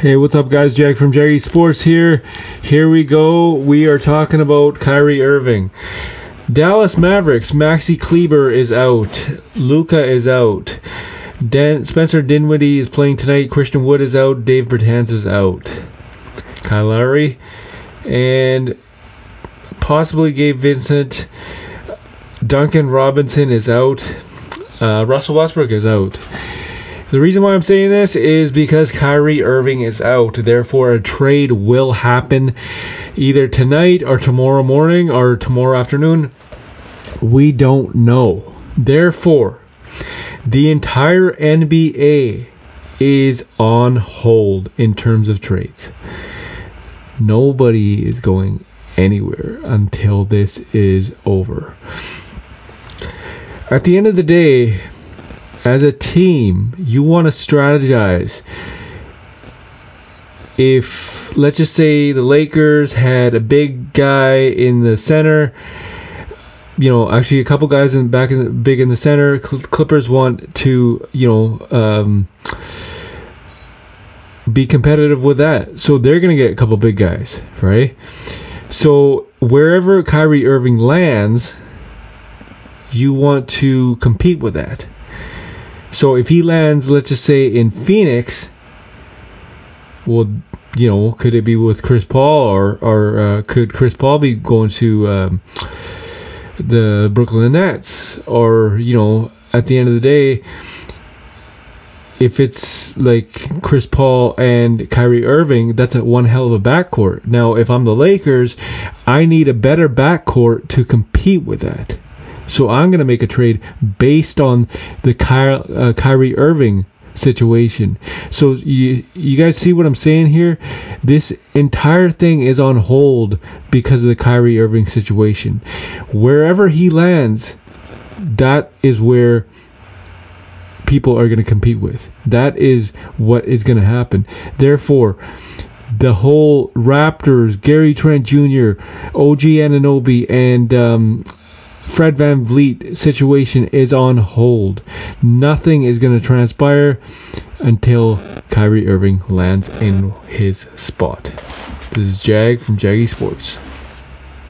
Hey, what's up, guys? Jack from Jaggy Sports here. Here we go. We are talking about Kyrie Irving. Dallas Mavericks. Maxi Kleber is out. Luka is out. Dan- Spencer Dinwiddie is playing tonight. Christian Wood is out. Dave Bertans is out. Kyle Lowry and possibly Gabe Vincent. Duncan Robinson is out. Uh, Russell Westbrook is out. The reason why I'm saying this is because Kyrie Irving is out. Therefore, a trade will happen either tonight or tomorrow morning or tomorrow afternoon. We don't know. Therefore, the entire NBA is on hold in terms of trades. Nobody is going anywhere until this is over. At the end of the day, as a team, you want to strategize. If let's just say the Lakers had a big guy in the center, you know, actually a couple guys in back in the, big in the center. Clippers want to, you know, um, be competitive with that, so they're gonna get a couple big guys, right? So wherever Kyrie Irving lands, you want to compete with that. So if he lands, let's just say in Phoenix, well, you know, could it be with Chris Paul or or uh, could Chris Paul be going to um, the Brooklyn Nets or you know, at the end of the day, if it's like Chris Paul and Kyrie Irving, that's a one hell of a backcourt. Now, if I'm the Lakers, I need a better backcourt to compete with that. So I'm going to make a trade based on the Ky- uh, Kyrie Irving situation. So you you guys see what I'm saying here? This entire thing is on hold because of the Kyrie Irving situation. Wherever he lands, that is where people are going to compete with. That is what is going to happen. Therefore, the whole Raptors, Gary Trent Jr., OG Anunoby, and um, Fred Van VanVleet situation is on hold. Nothing is going to transpire until Kyrie Irving lands in his spot. This is Jag from Jaggy Sports.